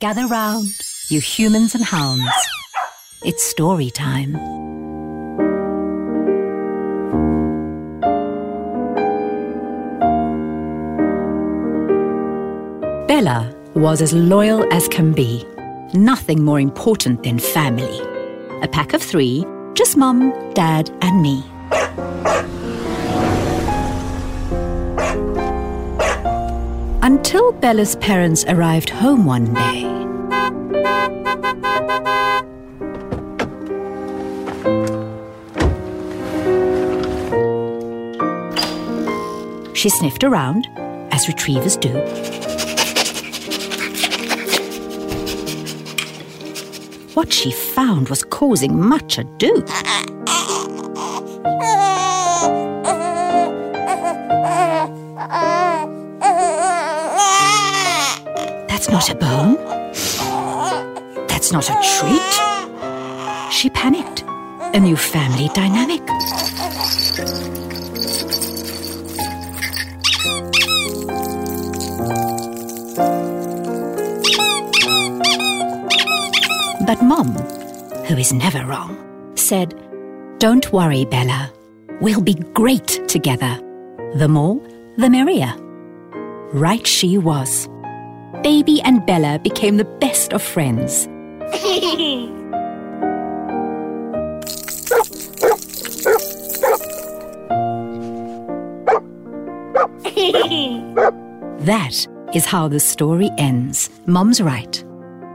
Gather round, you humans and hounds. It's story time. Bella was as loyal as can be. Nothing more important than family. A pack of three, just mum, dad, and me. Until Bella's parents arrived home one day. She sniffed around, as retrievers do. What she found was causing much ado. That's not a bone. That's not a treat. She panicked. A new family dynamic. But Mom, who is never wrong, said, Don't worry, Bella. We'll be great together. The more, the merrier. Right she was. Baby and Bella became the best of friends. That is how the story ends. Mom's right.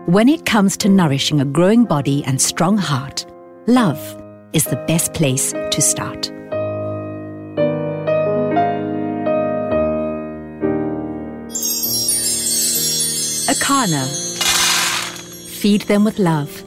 When it comes to nourishing a growing body and strong heart, love is the best place to start. Acana. Feed them with love.